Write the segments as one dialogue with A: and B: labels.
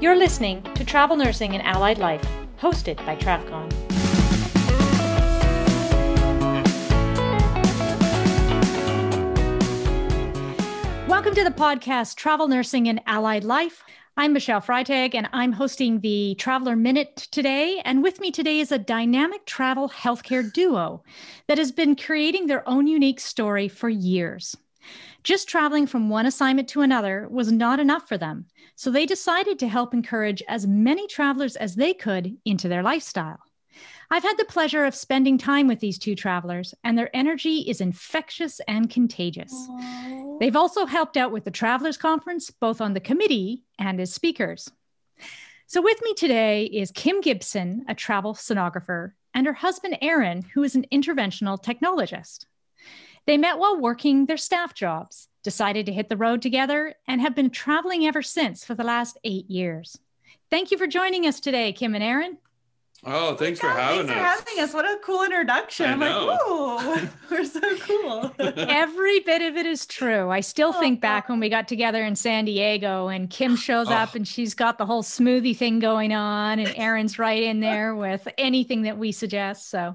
A: You're listening to Travel Nursing and Allied Life, hosted by TravCon. Welcome to the podcast Travel Nursing and Allied Life. I'm Michelle Freitag, and I'm hosting the Traveler Minute today. And with me today is a dynamic travel healthcare duo that has been creating their own unique story for years. Just traveling from one assignment to another was not enough for them, so they decided to help encourage as many travelers as they could into their lifestyle. I've had the pleasure of spending time with these two travelers, and their energy is infectious and contagious. Aww. They've also helped out with the Travelers Conference, both on the committee and as speakers. So, with me today is Kim Gibson, a travel sonographer, and her husband, Aaron, who is an interventional technologist. They met while working their staff jobs, decided to hit the road together, and have been traveling ever since for the last eight years. Thank you for joining us today, Kim and Aaron.
B: Oh, thanks for oh, having
C: thanks us. for having us. What a cool introduction. I am like, whoa, we're so cool.
A: Every bit of it is true. I still oh, think back when we got together in San Diego and Kim shows oh. up and she's got the whole smoothie thing going on and Aaron's right in there with anything that we suggest. So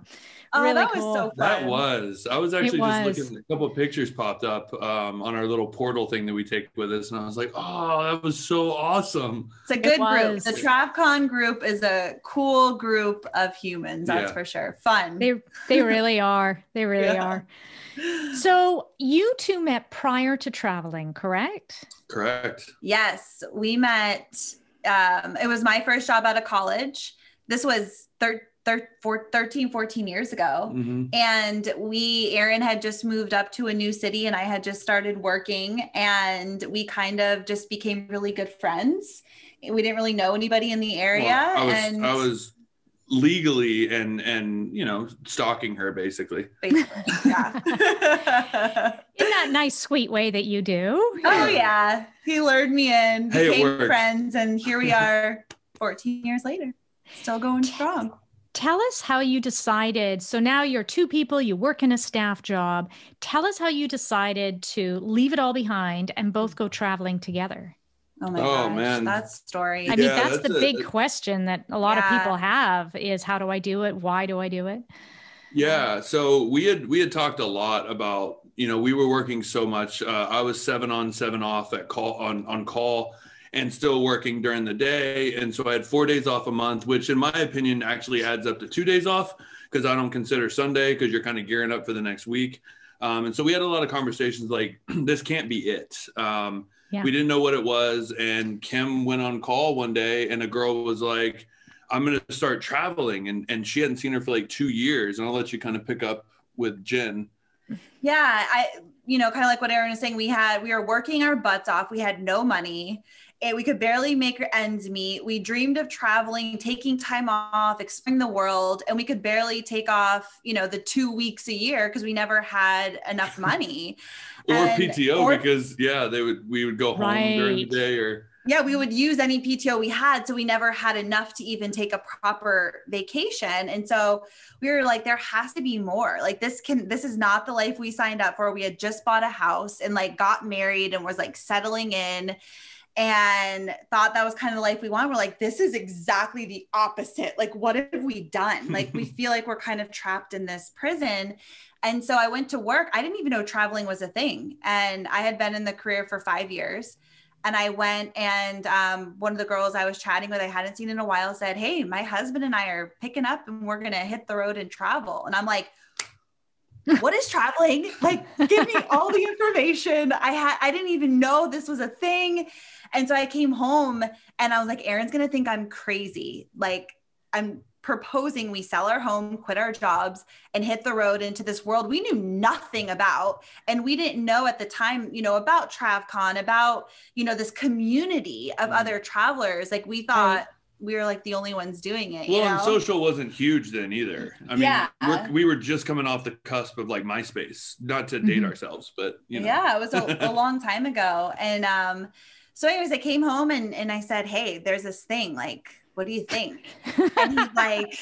C: Oh, really that cool. was so fun.
B: That was. I was actually was. just looking. A couple of pictures popped up um, on our little portal thing that we take with us, and I was like, "Oh, that was so awesome!"
C: It's a good it group. The TravCon group is a cool group of humans. That's yeah. for sure. Fun.
A: They they really are. They really yeah. are. So you two met prior to traveling, correct?
B: Correct.
C: Yes, we met. Um, it was my first job out of college. This was third thir- 13, 14 years ago. Mm-hmm. And we, Aaron had just moved up to a new city and I had just started working and we kind of just became really good friends. We didn't really know anybody in the area. Well,
B: I was,
C: and
B: I was legally and and you know stalking her basically basically
A: yeah in that nice sweet way that you do
C: oh yeah he lured me in hey, became friends and here we are 14 years later still going strong
A: Tell us how you decided. So now you're two people, you work in a staff job. Tell us how you decided to leave it all behind and both go traveling together.
C: Oh my oh, gosh, man. that's story.
A: I mean, that's, that's, the a, big question that a lot yeah. of people have is how do I do it? Why do I do it?
B: Yeah, so we had we had talked a lot about, you know, we were working so much. Uh, I was 7 on 7 off at call on on call and still working during the day. And so I had four days off a month, which in my opinion actually adds up to two days off because I don't consider Sunday because you're kind of gearing up for the next week. Um, and so we had a lot of conversations like, this can't be it. Um, yeah. We didn't know what it was. And Kim went on call one day and a girl was like, I'm going to start traveling. And, and she hadn't seen her for like two years. And I'll let you kind of pick up with Jen.
C: Yeah. I, you know, kind of like what Aaron was saying, we had, we were working our butts off. We had no money and we could barely make our ends meet. We dreamed of traveling, taking time off, exploring the world, and we could barely take off, you know, the two weeks a year because we never had enough money.
B: or and, PTO or, because yeah, they would we would go home right. during the day or
C: yeah, we would use any PTO we had. So we never had enough to even take a proper vacation. And so we were like, there has to be more. Like this can, this is not the life we signed up for. We had just bought a house and like got married and was like settling in and thought that was kind of the life we want. We're like, this is exactly the opposite. Like, what have we done? Like, we feel like we're kind of trapped in this prison. And so I went to work. I didn't even know traveling was a thing. And I had been in the career for five years. And I went, and um, one of the girls I was chatting with, I hadn't seen in a while, said, Hey, my husband and I are picking up and we're going to hit the road and travel. And I'm like, what is traveling? Like, give me all the information. I had, I didn't even know this was a thing. And so I came home and I was like, Aaron's going to think I'm crazy. Like, I'm proposing we sell our home, quit our jobs, and hit the road into this world we knew nothing about. And we didn't know at the time, you know, about TravCon, about, you know, this community of mm other travelers. Like, we thought, right we were like the only ones doing it.
B: Well,
C: know?
B: and social wasn't huge then either. I mean, yeah. we're, we were just coming off the cusp of like MySpace, not to date mm-hmm. ourselves, but you know.
C: Yeah, it was a, a long time ago. And um, so, anyways, I came home and and I said, "Hey, there's this thing. Like, what do you think?" and he's like,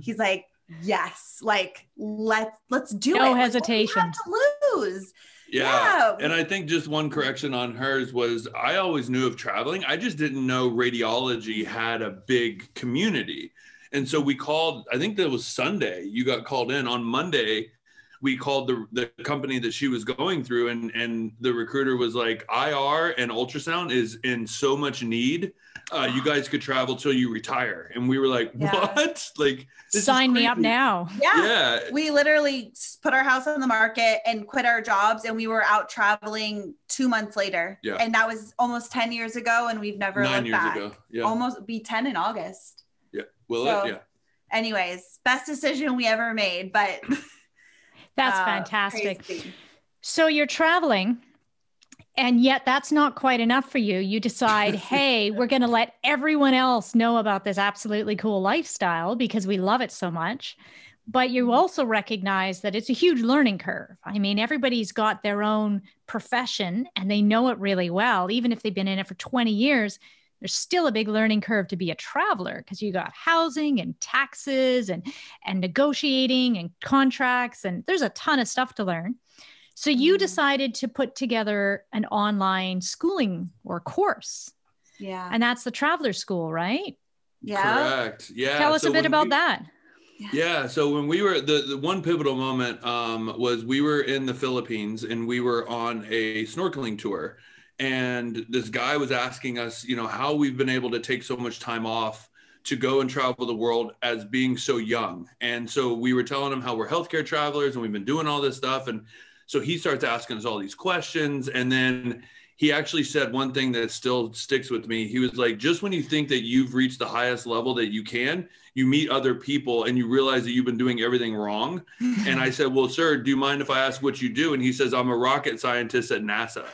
C: he's like, "Yes, like let's let's do
A: no
C: it.
A: No hesitation.
C: to lose."
B: Yeah. yeah. And I think just one correction on hers was I always knew of traveling. I just didn't know radiology had a big community. And so we called, I think that was Sunday. You got called in on Monday. We called the, the company that she was going through, and, and the recruiter was like, IR and ultrasound is in so much need uh, you guys could travel till you retire. And we were like, yeah. what? Like,
A: sign me up now.
C: Yeah. yeah. We literally put our house on the market and quit our jobs. And we were out traveling two months later. Yeah. And that was almost 10 years ago. And we've never Nine years back. ago. Yeah. Almost be 10 in August.
B: Yeah. Will so, it? Yeah.
C: Anyways, best decision we ever made. But
A: that's uh, fantastic. Crazy. So you're traveling and yet that's not quite enough for you. You decide, hey, we're going to let everyone else know about this absolutely cool lifestyle because we love it so much. But you mm-hmm. also recognize that it's a huge learning curve. I mean, everybody's got their own profession and they know it really well. Even if they've been in it for 20 years, there's still a big learning curve to be a traveler because you got housing and taxes and and negotiating and contracts and there's a ton of stuff to learn. So you mm-hmm. decided to put together an online schooling or course.
C: Yeah.
A: And that's the traveler school, right?
C: Yeah.
B: Correct. Yeah.
A: Tell us so a bit about we, that.
B: Yeah. So when we were the, the one pivotal moment um, was we were in the Philippines and we were on a snorkeling tour, and this guy was asking us, you know, how we've been able to take so much time off to go and travel the world as being so young. And so we were telling him how we're healthcare travelers and we've been doing all this stuff and so he starts asking us all these questions. And then he actually said one thing that still sticks with me. He was like, just when you think that you've reached the highest level that you can, you meet other people and you realize that you've been doing everything wrong. and I said, Well, sir, do you mind if I ask what you do? And he says, I'm a rocket scientist at NASA.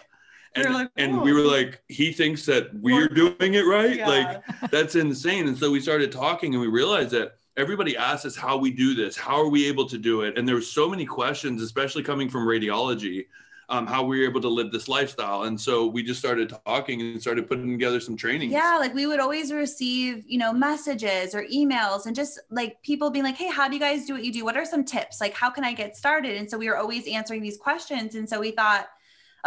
B: And, like, and we were like, he thinks that we're doing it right. Yeah. Like, that's insane. And so we started talking and we realized that everybody asks us how we do this how are we able to do it? And there were so many questions especially coming from radiology um, how we were able to live this lifestyle. And so we just started talking and started putting together some training
C: yeah like we would always receive you know messages or emails and just like people being like hey how do you guys do what you do? What are some tips? Like how can i get started? And so we were always answering these questions. And so we thought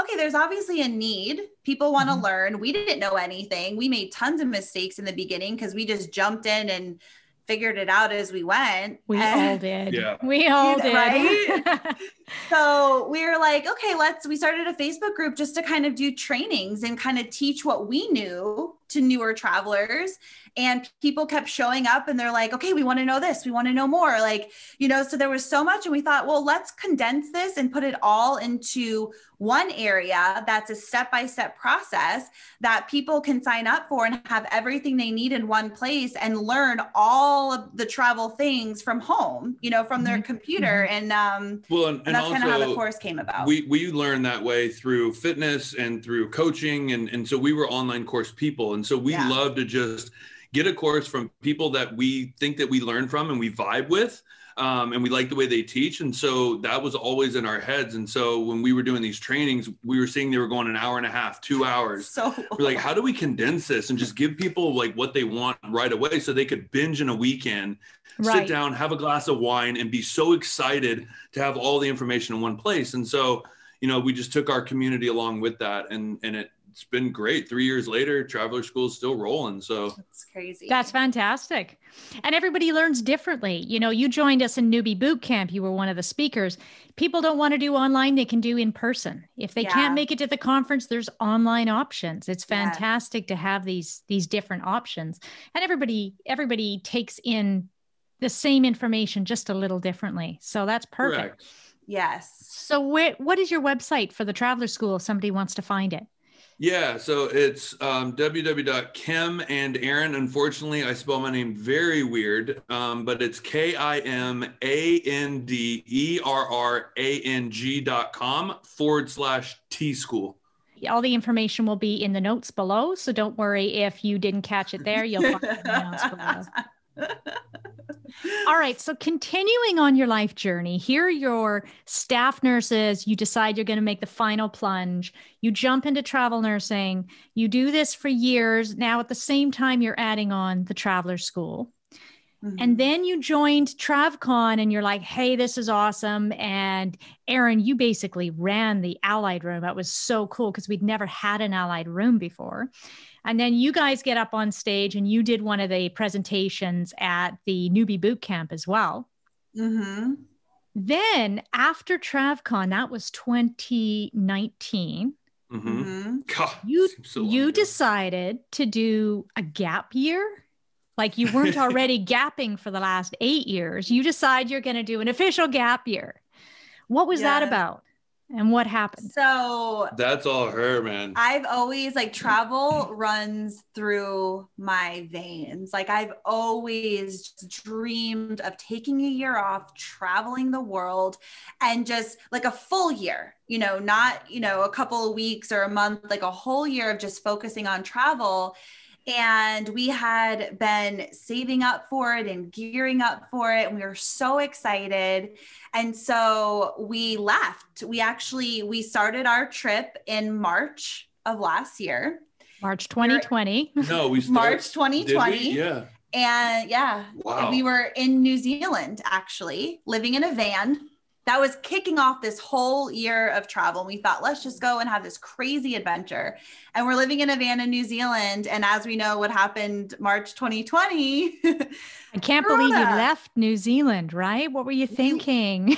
C: okay, there's obviously a need. People want to mm-hmm. learn. We didn't know anything. We made tons of mistakes in the beginning because we just jumped in and figured it out as we went.
A: We
C: and,
A: all did. Yeah. We all did.
C: Right? so we were like, okay, let's, we started a Facebook group just to kind of do trainings and kind of teach what we knew to newer travelers and people kept showing up and they're like okay we want to know this we want to know more like you know so there was so much and we thought well let's condense this and put it all into one area that's a step by step process that people can sign up for and have everything they need in one place and learn all of the travel things from home you know from their mm-hmm. computer mm-hmm. and um well and, and, and that's kind of how the course came about
B: we we learned that way through fitness and through coaching and and so we were online course people and so we yeah. love to just get a course from people that we think that we learn from and we vibe with um, and we like the way they teach. And so that was always in our heads. And so when we were doing these trainings we were seeing they were going an hour and a half two hours. so we're like how do we condense this and just give people like what they want right away so they could binge in a weekend right. sit down have a glass of wine and be so excited to have all the information in one place? And so you know we just took our community along with that and and it it's been great. Three years later, Traveler School is still rolling. So
C: it's crazy.
A: That's fantastic. And everybody learns differently. You know, you joined us in Newbie Boot Camp. You were one of the speakers. People don't want to do online, they can do in person. If they yeah. can't make it to the conference, there's online options. It's fantastic yeah. to have these these different options. And everybody everybody takes in the same information just a little differently. So that's perfect. Correct.
C: Yes.
A: So where, what is your website for the Traveler School if somebody wants to find it?
B: Yeah, so it's um, www.kim and Aaron. Unfortunately, I spell my name very weird, um, but it's K I M A N D E R R A N G dot com forward slash T school.
A: All the information will be in the notes below. So don't worry if you didn't catch it there, you'll find it in the notes below. All right. So, continuing on your life journey, here are your staff nurses. You decide you're going to make the final plunge. You jump into travel nursing. You do this for years. Now, at the same time, you're adding on the traveler school.
C: Mhm.
A: And then you joined TravCon and you're like, hey, this is awesome. And Aaron, you basically ran the Allied room. That was so cool because we'd never had an Allied room before. And then you guys get up on stage and you did one of the presentations at the newbie boot camp as well.
C: Mhm.
A: Then after TravCon, that was 2019,
B: Mhm.
C: Mhm.
B: God,
A: you
B: so
A: you
B: ago.
A: decided to do a gap year. Like you weren't already gapping for the last eight years. You decide you're going to do an official gap year. What was that about? And what happened?
C: So
B: That's all her, man.
C: I've always like travel runs through my veins. Like I've always just dreamed of taking a year off, traveling the world and just like a full year, you know, not, you know, a couple of weeks or a month, like a whole year of just focusing on travel. And we had been saving up for it and gearing up for it. And we were so excited. And so we left. We actually we started our trip in March of last year.
A: March 2020.
B: no, we start,
C: March
B: did we?
C: 2020.
B: Yeah.
C: And yeah,
B: Wow.
C: we were in New Zealand actually, living in a van. That was kicking off this whole year of travel. And we thought, let's just go and have this crazy adventure. And we're living in a van in New Zealand. And as we know, what happened March 2020,
A: I can't believe you left New Zealand, right? What were you thinking?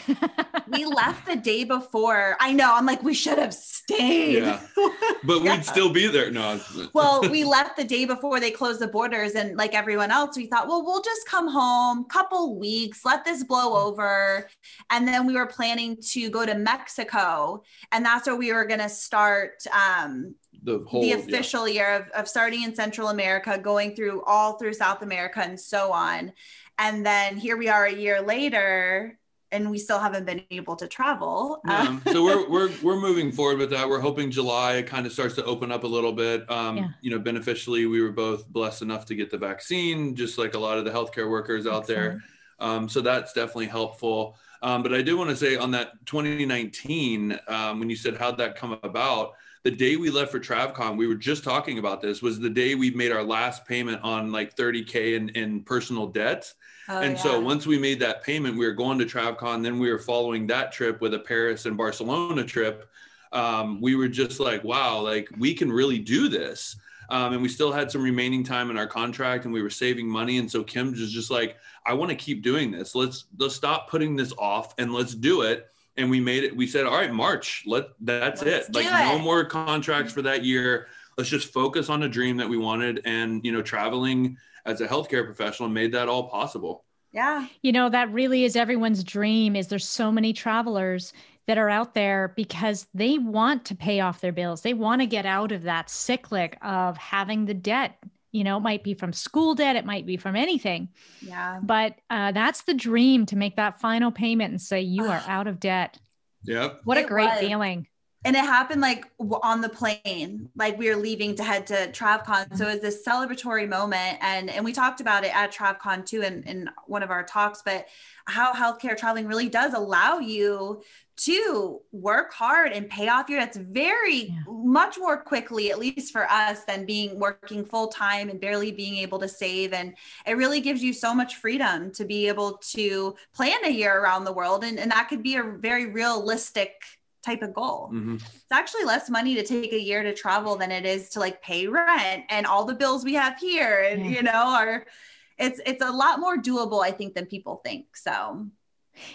C: we left the day before. I know. I'm like, we should have stayed.
B: Yeah. But
C: Yeah.
B: we'd still be there. No.
C: well, we left the day before they closed the borders, and like everyone else, we thought, well, we'll just come home, couple weeks, let this blow over, and then we were planning to go to Mexico, and that's where we were going to start um,
B: the whole
C: the
B: yeah.
C: official year of, of starting in Central America, going through all through South America, and so on. And then here we are a year later, and we still haven't been able to travel.
B: Um, so we're we're we're moving forward with that. We're hoping July kind of starts to open up a little bit. Um,
A: Yeah.
B: You know, beneficially, we were both blessed enough to get the vaccine, just like a lot of the healthcare workers out there. Um, so that's definitely helpful. Um, but I do want to say on that 2019, um, when you said how'd that come about, the day we left for TravCon, we were just talking about this, was the day we made our last payment on like 30K in, in personal debt.
C: Oh,
B: and so once we made that payment, we were going to TravCon. Then we were following that trip with a Paris and Barcelona trip. Um, we were just like, wow, like we can really do this. Um, and we still had some remaining time in our contract, and we were saving money. And so Kim was just like, I want to keep doing this. Let's let's stop putting this off and let's do it. And we made it. We said, all right, March. Let that's
C: Let's
B: it.
C: do
B: Like no more contracts for that year. Let's just focus on a dream that we wanted. And you know, traveling as a healthcare professional made that all possible.
C: yeah.
A: You know, that really is everyone's dream is there's so many travelers that are out there because they want to pay off their bills. They want to get out of that cyclic of having the debt. You know, it might be from school debt, it might be from anything,
C: Yeah.
A: but uh, that's the dream to make that final payment and say you are out of debt.
B: Yep.
A: What a
C: It
A: great
C: was.
A: feeling.
C: and it happened like on the plane like we were leaving to head to travcon so it was this celebratory moment and and we talked about it at travcon too in, in one of our talks but how healthcare traveling really does allow you to work hard and pay off your debts very
A: Yeah.
C: much more quickly at least for us than being working full time and barely being able to save and it really gives you so much freedom to be able to plan a year around the world and, and that could be a very realistic type of goal
B: Mhm.
C: it's actually less money to take a year to travel than it is to like pay rent and all the bills we have here and
A: Yeah.
C: you know are it's it's a lot more doable i think than people think so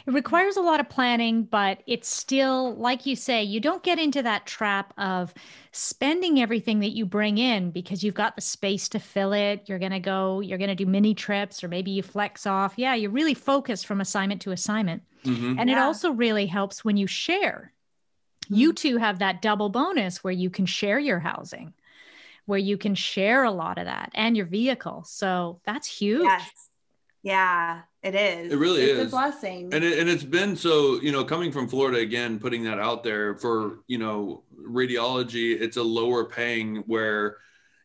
A: It requires a lot of planning, but it's still, like you say, you don't get into that trap of spending everything that you bring in because you've got the space to fill it. You're going to go, you're going to do mini trips, or maybe you flex off. Yeah, you're really focus from assignment to assignment.
B: Mhm.
A: And it also really helps when you share. You two have that double bonus where you can share your housing, where you can share a lot of that and your vehicle. So that's huge.
C: yes yeah it is
B: It really
C: it's
B: is.
C: a blessing
B: And it, and it's been so you know coming from Florida again, putting that out there for you know radiology, it's a lower paying where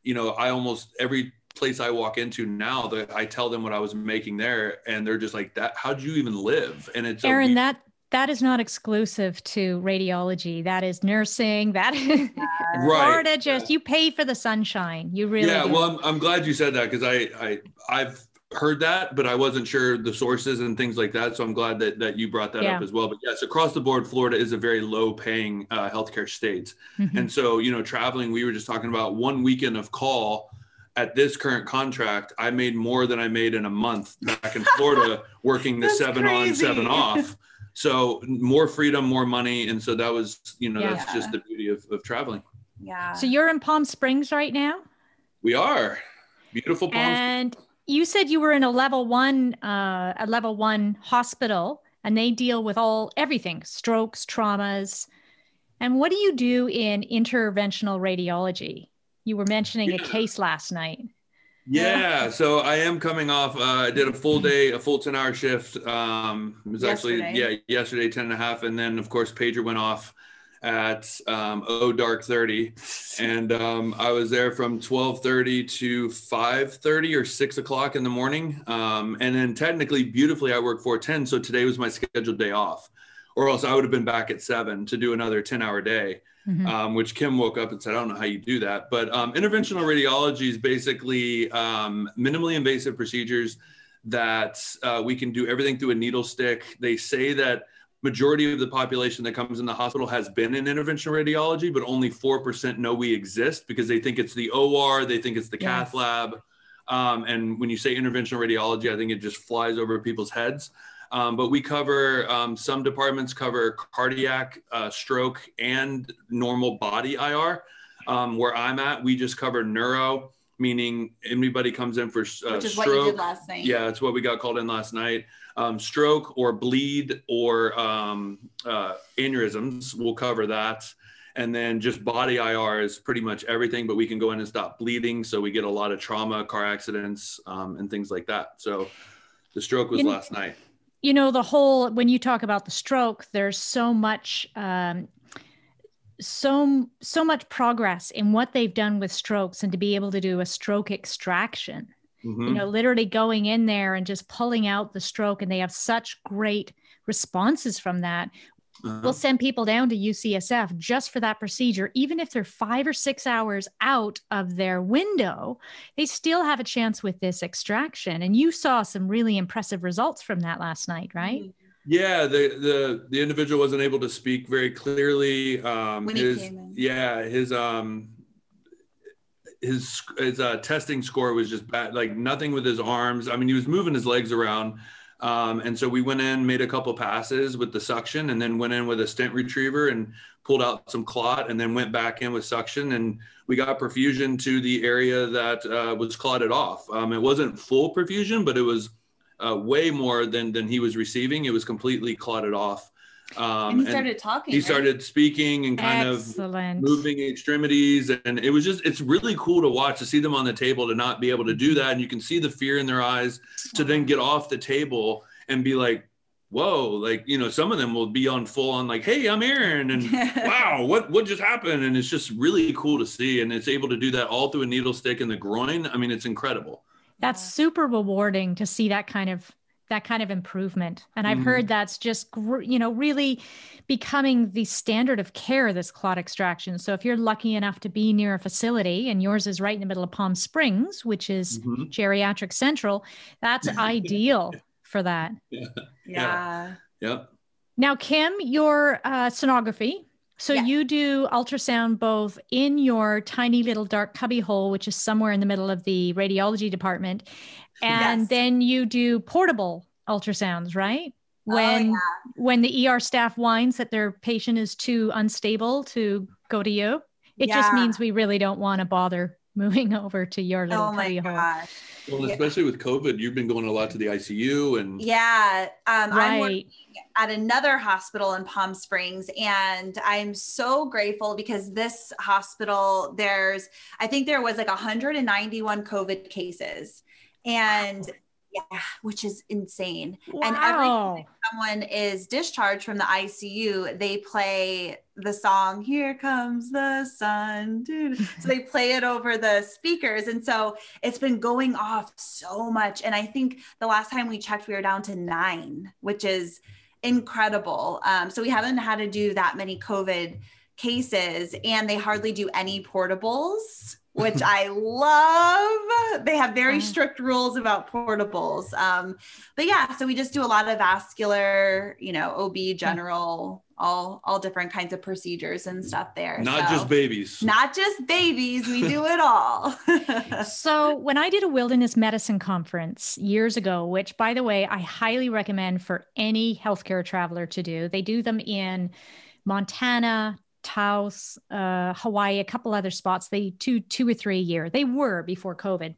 B: you know I almost every place I walk into now that I tell them what I was making there, and they're just like that. How'd you even live? And it's
A: Aaron,
B: we-
A: that that is not exclusive to radiology. That is nursing. That is
B: Right.
A: Florida. Just you pay for the sunshine. You really.
B: yeah.
A: do.
B: Well, I'm, I'm glad you said that because I I I've heard that, but I wasn't sure the sources and things like that. So I'm glad that that you brought that
A: Yeah.
B: up as well. But yes, across the board, Florida is a very low paying uh, healthcare state.
A: Mhm.
B: And so, you know, traveling, we were just talking about one weekend of call at this current contract, I made more than I made in a month back in Florida working the
C: That's
B: seven on, seven off. So more freedom, more money. And so that was, you know,
A: Yeah.
B: that's just the beauty of, of traveling.
C: Yeah.
A: So you're in Palm Springs right now?
B: We are beautiful Palm
A: And you said you were in a level one, uh, a level one hospital, and they deal with all everything, strokes, traumas. And what do you do in interventional radiology? You were mentioning a case last night.
B: Yeah, so I am coming off. Uh, I did a full day, a full 10 hour shift. Um, it was actually, yeah, yesterday, 10 and a half. And then, of course, Pager went off at um, O Dark 30. And um, I was there from 1230 to 530 or 6 o'clock in the morning. Um, and then, technically, beautifully, I work 410. So today was my scheduled day off, or else I would have been back at 7 to do another 10 hour day
A: Mhm.
B: um, which Kim woke up and said, I don't know how you do that. But um, interventional radiology is basically um, minimally invasive procedures that uh, we can do everything through a needle stick. They say that majority of the population that comes in the hospital has been in interventional radiology, but only 4% know we exist because they think it's the OR, they think it's the cath lab. Um, and when you say interventional radiology, I think it just flies over people's heads. Um, but we cover um, some departments cover cardiac, uh, stroke, and normal body IR. Um, where I'm at, we just cover neuro, meaning anybody comes in for uh,
C: Which is
B: stroke.
C: what you did last night.
B: Yeah, it's what we got called in last night. Um, stroke or bleed or um, uh, aneurysms, we'll cover that. And then just body IR is pretty much everything, but we can go in and stop bleeding. So we get a lot of trauma, car accidents, um, and things like that. So the stroke was
A: You know-
B: last night.
A: you know the whole when you talk about the stroke there's so much um, so so much progress in what they've done with strokes and to be able to do a stroke extraction.
B: Mhm.
A: you know literally going in there and just pulling out the stroke and they have such great responses from that.
B: Uh-huh.
A: we'll send people down to ucsf just for that procedure. Even if they're five or six hours out of their window they still have a chance with this extraction. And you saw some really impressive results from that last night right
B: Yeah, the the the individual wasn't able to speak very clearly. Um,
C: When he
B: his
C: came in.
B: yeah, his um his his uh, testing score was just bad. Like nothing with his arms. I mean, he was moving his legs around. Um, and so we went in, made a couple passes with the suction, and then went in with a stent retriever and pulled out some clot, and then went back in with suction, and we got perfusion to the area that uh, was clotted off. Um, it wasn't full perfusion, but it was uh, way more than than he was receiving. It was completely clotted off. Um,
C: and he started talking.
B: he
C: right?
B: started speaking and kind of moving extremities and it was just it's really cool to watch to see them on the table to not be able to do that and you can see the fear in their eyes to then get off the table and be like whoa like you know some of them will be on full on like hey i'm aaron and wow what what just happened and it's just really cool to see and it's able to do that all through a needle stick in the groin i mean it's incredible
A: that's super rewarding to see that kind of that kind of improvement. And i've
B: Mhm.
A: heard that's just you know really becoming the standard of care this clot extraction. So if you're lucky enough to be near a facility and yours is right in the middle of palm springs which is
B: Mhm.
A: geriatric central that's ideal for that.
C: Yeah.
B: yeah, yep.
A: Now kim your uh, sonography so
C: Yeah.
A: you do ultrasound both in your tiny little dark cubby hole which is somewhere in the middle of the radiology department and
C: Yes.
A: then you do portable ultrasounds right
C: Oh,
A: when
C: yeah.
A: when the ER staff whines that their patient is too unstable to go to you it just means we really don't want to bother moving over to your little
C: Oh my
A: cubby hole
C: gosh.
B: well especially with covid you've been going a lot to the icu and
C: Yeah. Um, I'm working at another hospital in Palm Springs. And I'm so grateful because this hospital, there's, I think there was like 191 COVID cases. And yeah, which is insane. Wow. And every
A: wow
C: someone is discharged from the ICU, they play the song "Here Comes the Sun." Dude. So they play it over the speakers, and so it's been going off so much. And I think the last time we checked, we were down to nine, which is incredible. Um, so we haven't had to do that many COVID cases, and they hardly do any portables. which I love. They have very strict rules about portables. Um, but yeah, so we just do a lot of vascular, you know, OB general, all all different kinds of procedures and stuff there.
B: Not
C: so,
B: just babies.
C: Not just babies. We do it all.
A: so when I did a wilderness medicine conference years ago, which by the way, I highly recommend for any healthcare traveler to do, they do them in Montana, Taos, uh, Hawaii, a couple other spots. They two two or three a year. They were before COVID.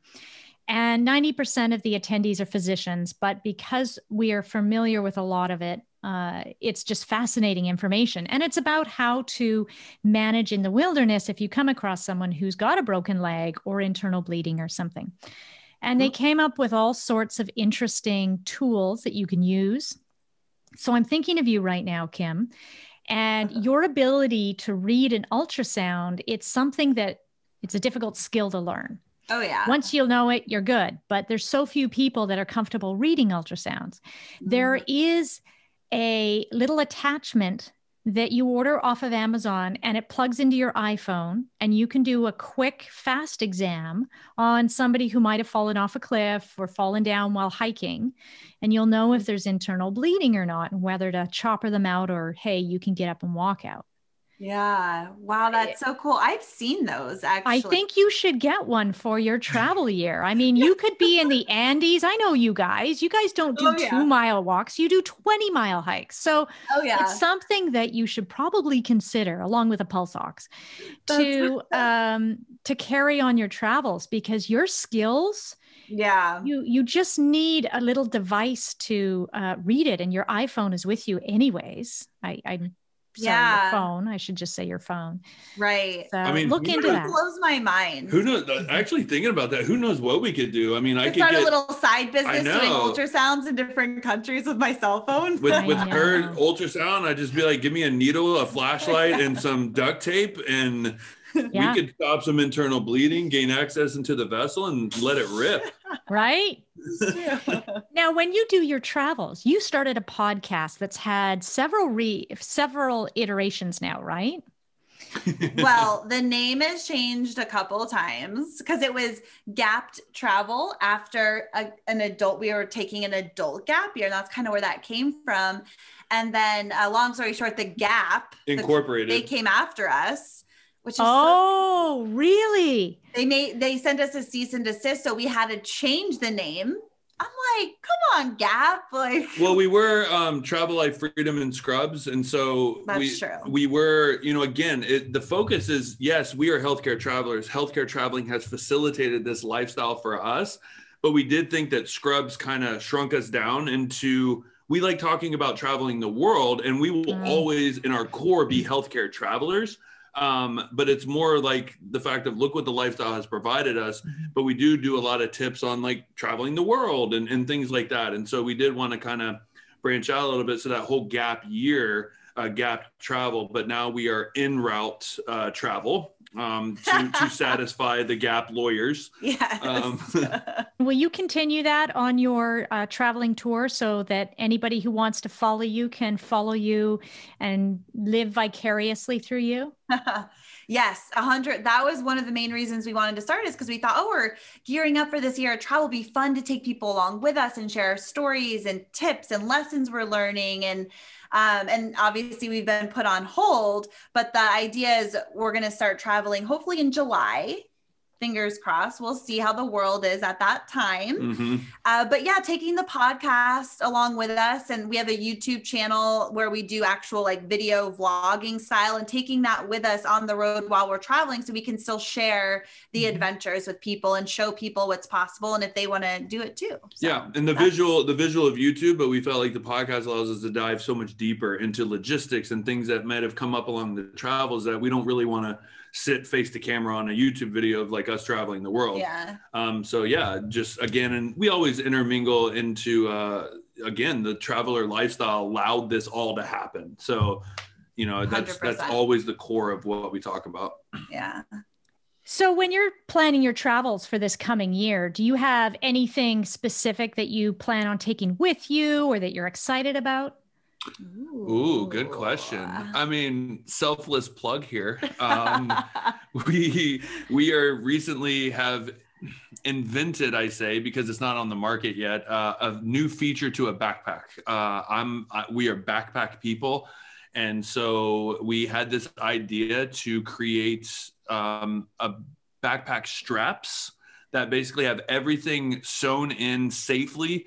A: And 90% of the attendees are physicians, but because we are familiar with a lot of it, uh, it's just fascinating information. And it's about how to manage in the wilderness if you come across someone who's got a broken leg or internal bleeding or something. And they mm-hmm. came up with all sorts of interesting tools that you can use. So I'm thinking of you right now, Kim, and uh-huh. your ability to read an ultrasound it's something that it's a difficult skill to learn
C: oh yeah
A: once you'll know it you're good but there's so few people that are comfortable reading ultrasounds mm-hmm. there is a little attachment that you order off of Amazon and it plugs into your iPhone and you can do a quick fast exam on somebody who might have fallen off a cliff or fallen down while hiking and you'll know if there's internal bleeding or not and whether to chopper them out or hey you can get up and walk out.
C: Yeah. Wow, that's so cool. I've seen those actually.
A: I think you should get one for your travel year. I mean, you could be in the Andes. I know you guys. You guys don't do oh, yeah. 2 mile walks. You do 20 mile hikes. So,
C: oh, yeah.
A: it's something that you should probably consider along with a pulse ox to um to carry on your travels because your skills
C: yeah
A: you you just need a little device to uh, read it and your iphone is with you anyways i i'm Sorry, yeah. your phone. I should just say your phone.
C: Right.
A: So I mean, look into that.
C: Blows my mind.
B: Who knows? Actually, thinking about that, who knows what we could do? I mean, I could
C: start
B: get,
C: a little side business doing ultrasounds in different countries with my cell phone.
B: With with her ultrasound, I'd just be like, give me a needle, a flashlight, and some duct tape, and yeah. we could stop some internal bleeding, gain access into the vessel, and let it rip.
A: Right. now, when you do your travels, you started a podcast that's had several re several iterations now, right?
C: well, the name has changed a couple times because it was gapped travel after a, an adult. We were taking an adult gap year. And that's kind of where that came from. And then, uh, long story short, the gap
B: incorporated.
C: The, they came after us which is
A: oh so, really
C: they made they sent us a cease and desist so we had to change the name i'm like come on gap like
B: well we were um travel life freedom and scrubs and so
C: That's
B: we
C: true.
B: we were you know again it, the focus is yes we are healthcare travelers healthcare traveling has facilitated this lifestyle for us but we did think that scrubs kind of shrunk us down into we like talking about traveling the world and we will mm. always in our core be healthcare travelers um, but it's more like the fact of look what the lifestyle has provided us. Mm-hmm. but we do do a lot of tips on like traveling the world and, and things like that. And so we did want to kind of branch out a little bit. So that whole gap year uh, gap travel but now we are in route uh, travel um, to, to satisfy the gap lawyers.
C: Yes. Um,
A: Will you continue that on your uh, traveling tour so that anybody who wants to follow you can follow you and live vicariously through you?
C: yes, a hundred. That was one of the main reasons we wanted to start is because we thought, oh, we're gearing up for this year. Travel will be fun to take people along with us and share stories and tips and lessons we're learning and um, and obviously, we've been put on hold, but the idea is we're going to start traveling hopefully in July fingers crossed. We'll see how the world is at that time. Mm-hmm. Uh, but yeah, taking the podcast along with us. And we have a YouTube channel where we do actual like video vlogging style and taking that with us on the road while we're traveling so we can still share the mm-hmm. adventures with people and show people what's possible and if they want to do it too.
B: So yeah. And the visual, the visual of YouTube, but we felt like the podcast allows us to dive so much deeper into logistics and things that might have come up along the travels that we don't really want to sit face to camera on a YouTube video of like us traveling the world.
C: Yeah.
B: Um, so yeah, just again, and we always intermingle into uh, again the traveler lifestyle allowed this all to happen. So you know that's 100%. that's always the core of what we talk about.
C: Yeah.
A: So, when you're planning your travels for this coming year, do you have anything specific that you plan on taking with you or that you're excited about?
B: Ooh, good question. I mean, selfless plug here. Um, we we are recently have invented, I say, because it's not on the market yet, uh, a new feature to a backpack. Uh, I'm I, we are backpack people, and so we had this idea to create um, a backpack straps that basically have everything sewn in safely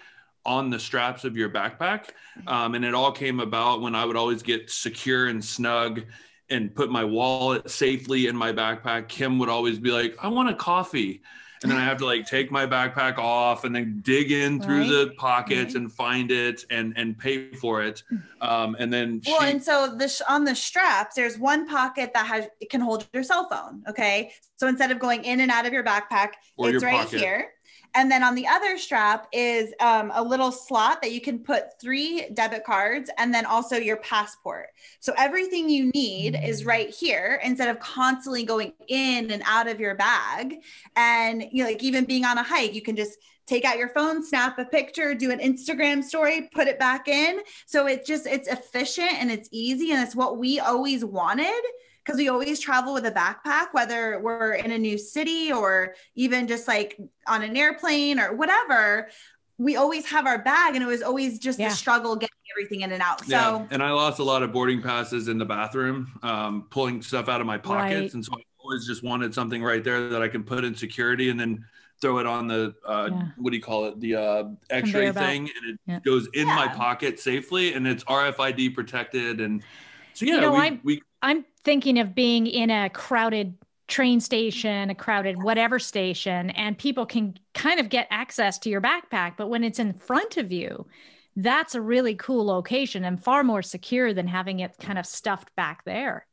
B: on the straps of your backpack. Um, and it all came about when I would always get secure and snug and put my wallet safely in my backpack. Kim would always be like, I want a coffee and then I have to like take my backpack off and then dig in through right. the pockets right. and find it and and pay for it. Um, and then
C: well, she- and so this on the straps, there's one pocket that has it can hold your cell phone. Okay, so instead of going in and out of your backpack, or it's right pocket. here. And then on the other strap is um, a little slot that you can put three debit cards and then also your passport. So everything you need is right here instead of constantly going in and out of your bag. And you know, like even being on a hike, you can just take out your phone, snap a picture, do an Instagram story, put it back in. So it just it's efficient and it's easy and it's what we always wanted because we always travel with a backpack, whether we're in a new city or even just like on an airplane or whatever. We always have our bag, and it was always just yeah. a struggle getting everything in and out. So, yeah.
B: and I lost a lot of boarding passes in the bathroom, um, pulling stuff out of my pockets, right. and so I always just wanted something right there that I can put in security, and then throw it on the uh, yeah. what do you call it the uh, x-ray thing and it yeah. goes in yeah. my pocket safely and it's rfid protected and so yeah
A: you know,
B: we,
A: I'm,
B: we
A: I'm thinking of being in a crowded train station, a crowded whatever station, and people can kind of get access to your backpack. But when it's in front of you, that's a really cool location and far more secure than having it kind of stuffed back there.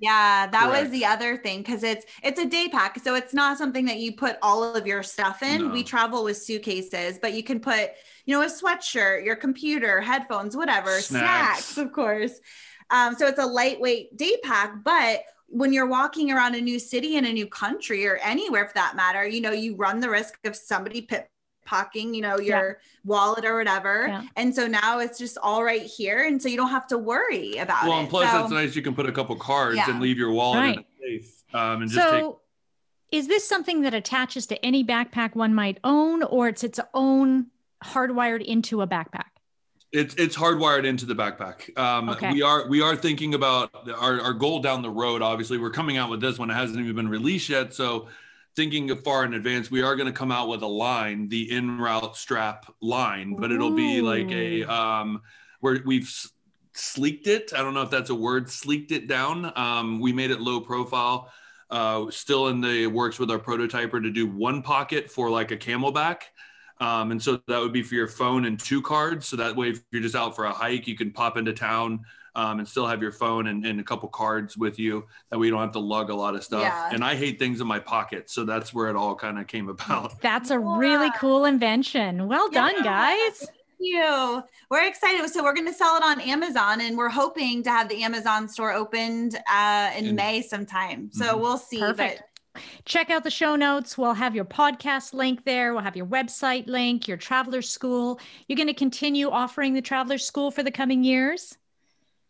C: Yeah, that Correct. was the other thing because it's it's a day pack, so it's not something that you put all of your stuff in. No. We travel with suitcases, but you can put, you know, a sweatshirt, your computer, headphones, whatever, snacks, snacks of course. Um, so it's a lightweight day pack, but when you're walking around a new city in a new country or anywhere for that matter, you know, you run the risk of somebody pickpocketing, you know, your yeah. wallet or whatever. Yeah. And so now it's just all right here. And so you don't have to worry about
B: well,
C: it.
B: and plus
C: so,
B: that's nice. You can put a couple cards yeah. and leave your wallet right. in a safe. Um, and just so, take-
A: is this something that attaches to any backpack one might own or it's its own hardwired into a backpack?
B: It's it's hardwired into the backpack. Um, okay. We are we are thinking about our, our goal down the road. Obviously, we're coming out with this one. It hasn't even been released yet. So, thinking far in advance, we are going to come out with a line, the in route strap line, but it'll be like a um, where we've sleeked it. I don't know if that's a word. Sleeked it down. Um, we made it low profile. Uh, still in the works with our prototyper to do one pocket for like a CamelBak um, and so that would be for your phone and two cards. So that way, if you're just out for a hike, you can pop into town um, and still have your phone and, and, a couple cards with you. That way, you don't have to lug a lot of stuff. Yeah. And I hate things in my pocket. So that's where it all kind of came about.
A: That's a really cool invention. Well yeah. done, guys.
C: Thank you. We're excited. So we're going to sell it on Amazon, and we're hoping to have the Amazon store opened uh, in, in May sometime. So mm-hmm. we'll see.
A: Perfect. Check out the show notes. We'll have your podcast link there. We'll have your website link, your traveler school. You're going to continue offering the traveler school for the coming years?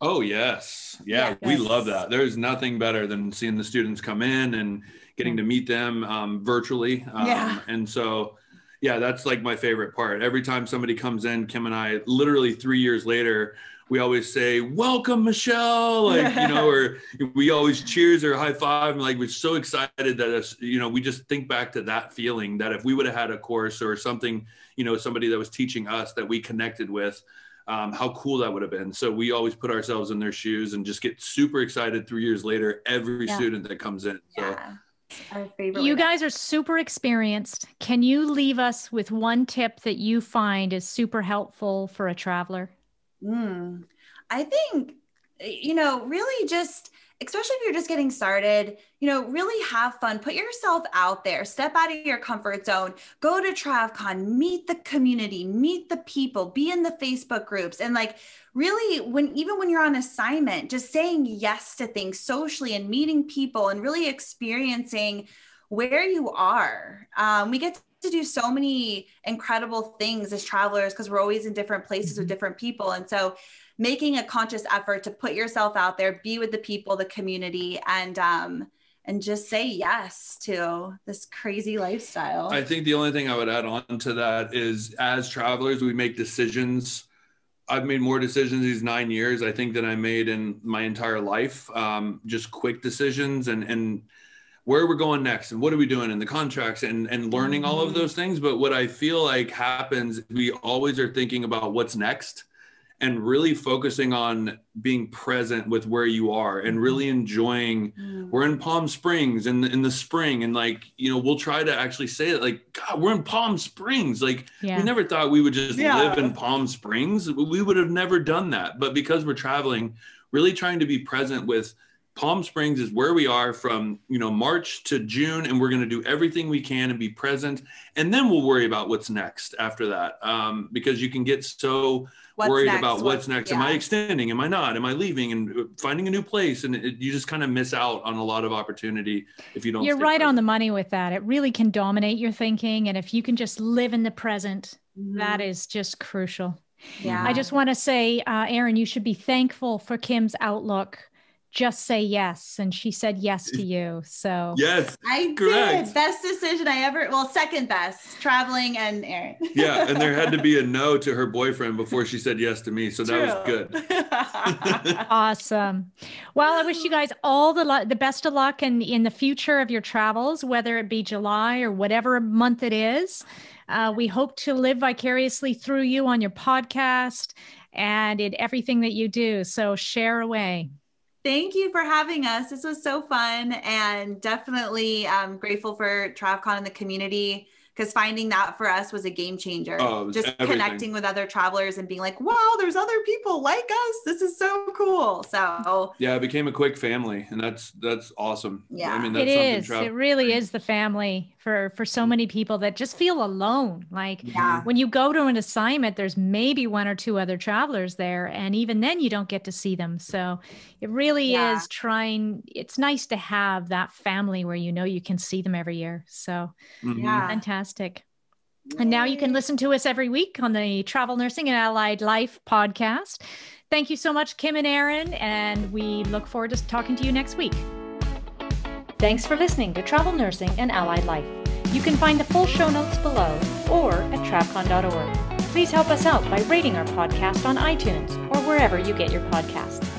B: Oh, yes. Yeah, we love that. There's nothing better than seeing the students come in and getting to meet them um, virtually. Um, yeah. And so, yeah, that's like my favorite part. Every time somebody comes in, Kim and I, literally three years later, we always say, "Welcome, Michelle!" Like you know, or we always cheers or high five. And like we're so excited that us, you know, we just think back to that feeling that if we would have had a course or something, you know, somebody that was teaching us that we connected with, um, how cool that would have been. So we always put ourselves in their shoes and just get super excited three years later every yeah. student that comes in. So. Yeah.
A: You guys are super experienced. Can you leave us with one tip that you find is super helpful for a traveler?
C: Mm, I think, you know, really just, especially if you're just getting started, you know, really have fun. Put yourself out there, step out of your comfort zone, go to TravCon, meet the community, meet the people, be in the Facebook groups. And like, really, when even when you're on assignment, just saying yes to things socially and meeting people and really experiencing where you are. Um, we get to do so many incredible things as travelers because we're always in different places with mm-hmm. different people. And so making a conscious effort to put yourself out there, be with the people, the community, and um, and just say yes to this crazy lifestyle.
B: I think the only thing I would add on to that is as travelers, we make decisions. I've made more decisions these nine years, I think, than I made in my entire life. Um, just quick decisions and and where we're going next and what are we doing in the contracts and and learning all of mm-hmm. those things. But what I feel like happens, we always are thinking about what's next and really focusing on being present with where you are and mm-hmm. really enjoying mm. we're in palm springs in the, in the spring and like you know we'll try to actually say it like god we're in palm springs like yeah. we never thought we would just yeah. live in palm springs we would have never done that but because we're traveling really trying to be present with Palm Springs is where we are from, you know, March to June, and we're going to do everything we can and be present, and then we'll worry about what's next after that, um, because you can get so what's worried next? about what's, what's next. Yeah. Am I extending? Am I not? Am I leaving? And finding a new place, and it, you just kind of miss out on a lot of opportunity if you don't.
A: You're right present. on the money with that. It really can dominate your thinking, and if you can just live in the present, mm-hmm. that is just crucial. Yeah. I just want to say, uh, Aaron, you should be thankful for Kim's outlook just say yes and she said yes to you so.
B: Yes
C: i correct. did best decision i ever well second best traveling and aaron
B: yeah and there had to be a no to her boyfriend before she said yes to me so True. that was
A: good. Awesome. Well i wish you guys all the lo- the best of luck in in the future of your travels whether it be july or whatever month it is. Uh, we hope to live vicariously through you on your podcast and in everything that you do so share away
C: Thank you for having us. This was so fun and definitely um, grateful for TravCon and the community because finding that for us was a game changer. Oh, Just everything. connecting with other travelers and being like, wow, there's other people like us. This is so cool. So
B: yeah, it became a quick family, and that's that's awesome.
A: Yeah, I mean, that's it is. Tra- it really is the family for for so many people that just feel alone. Like yeah. when you go to an assignment, there's maybe one or two other travelers there, and even then you don't get to see them. So it really yeah. is trying. It's nice to have that family where you know you can see them every year. So mm-hmm. yeah, fantastic Fantastic. And now you can listen to us every week on the Travel Nursing and Allied Life podcast. Thank you so much, Kim and Aaron, and we look forward to talking to you next week. Thanks for listening to Travel Nursing and Allied Life. You can find the full show notes below or at travcon.org. Please help us out by rating our podcast on iTunes or wherever you get your podcasts.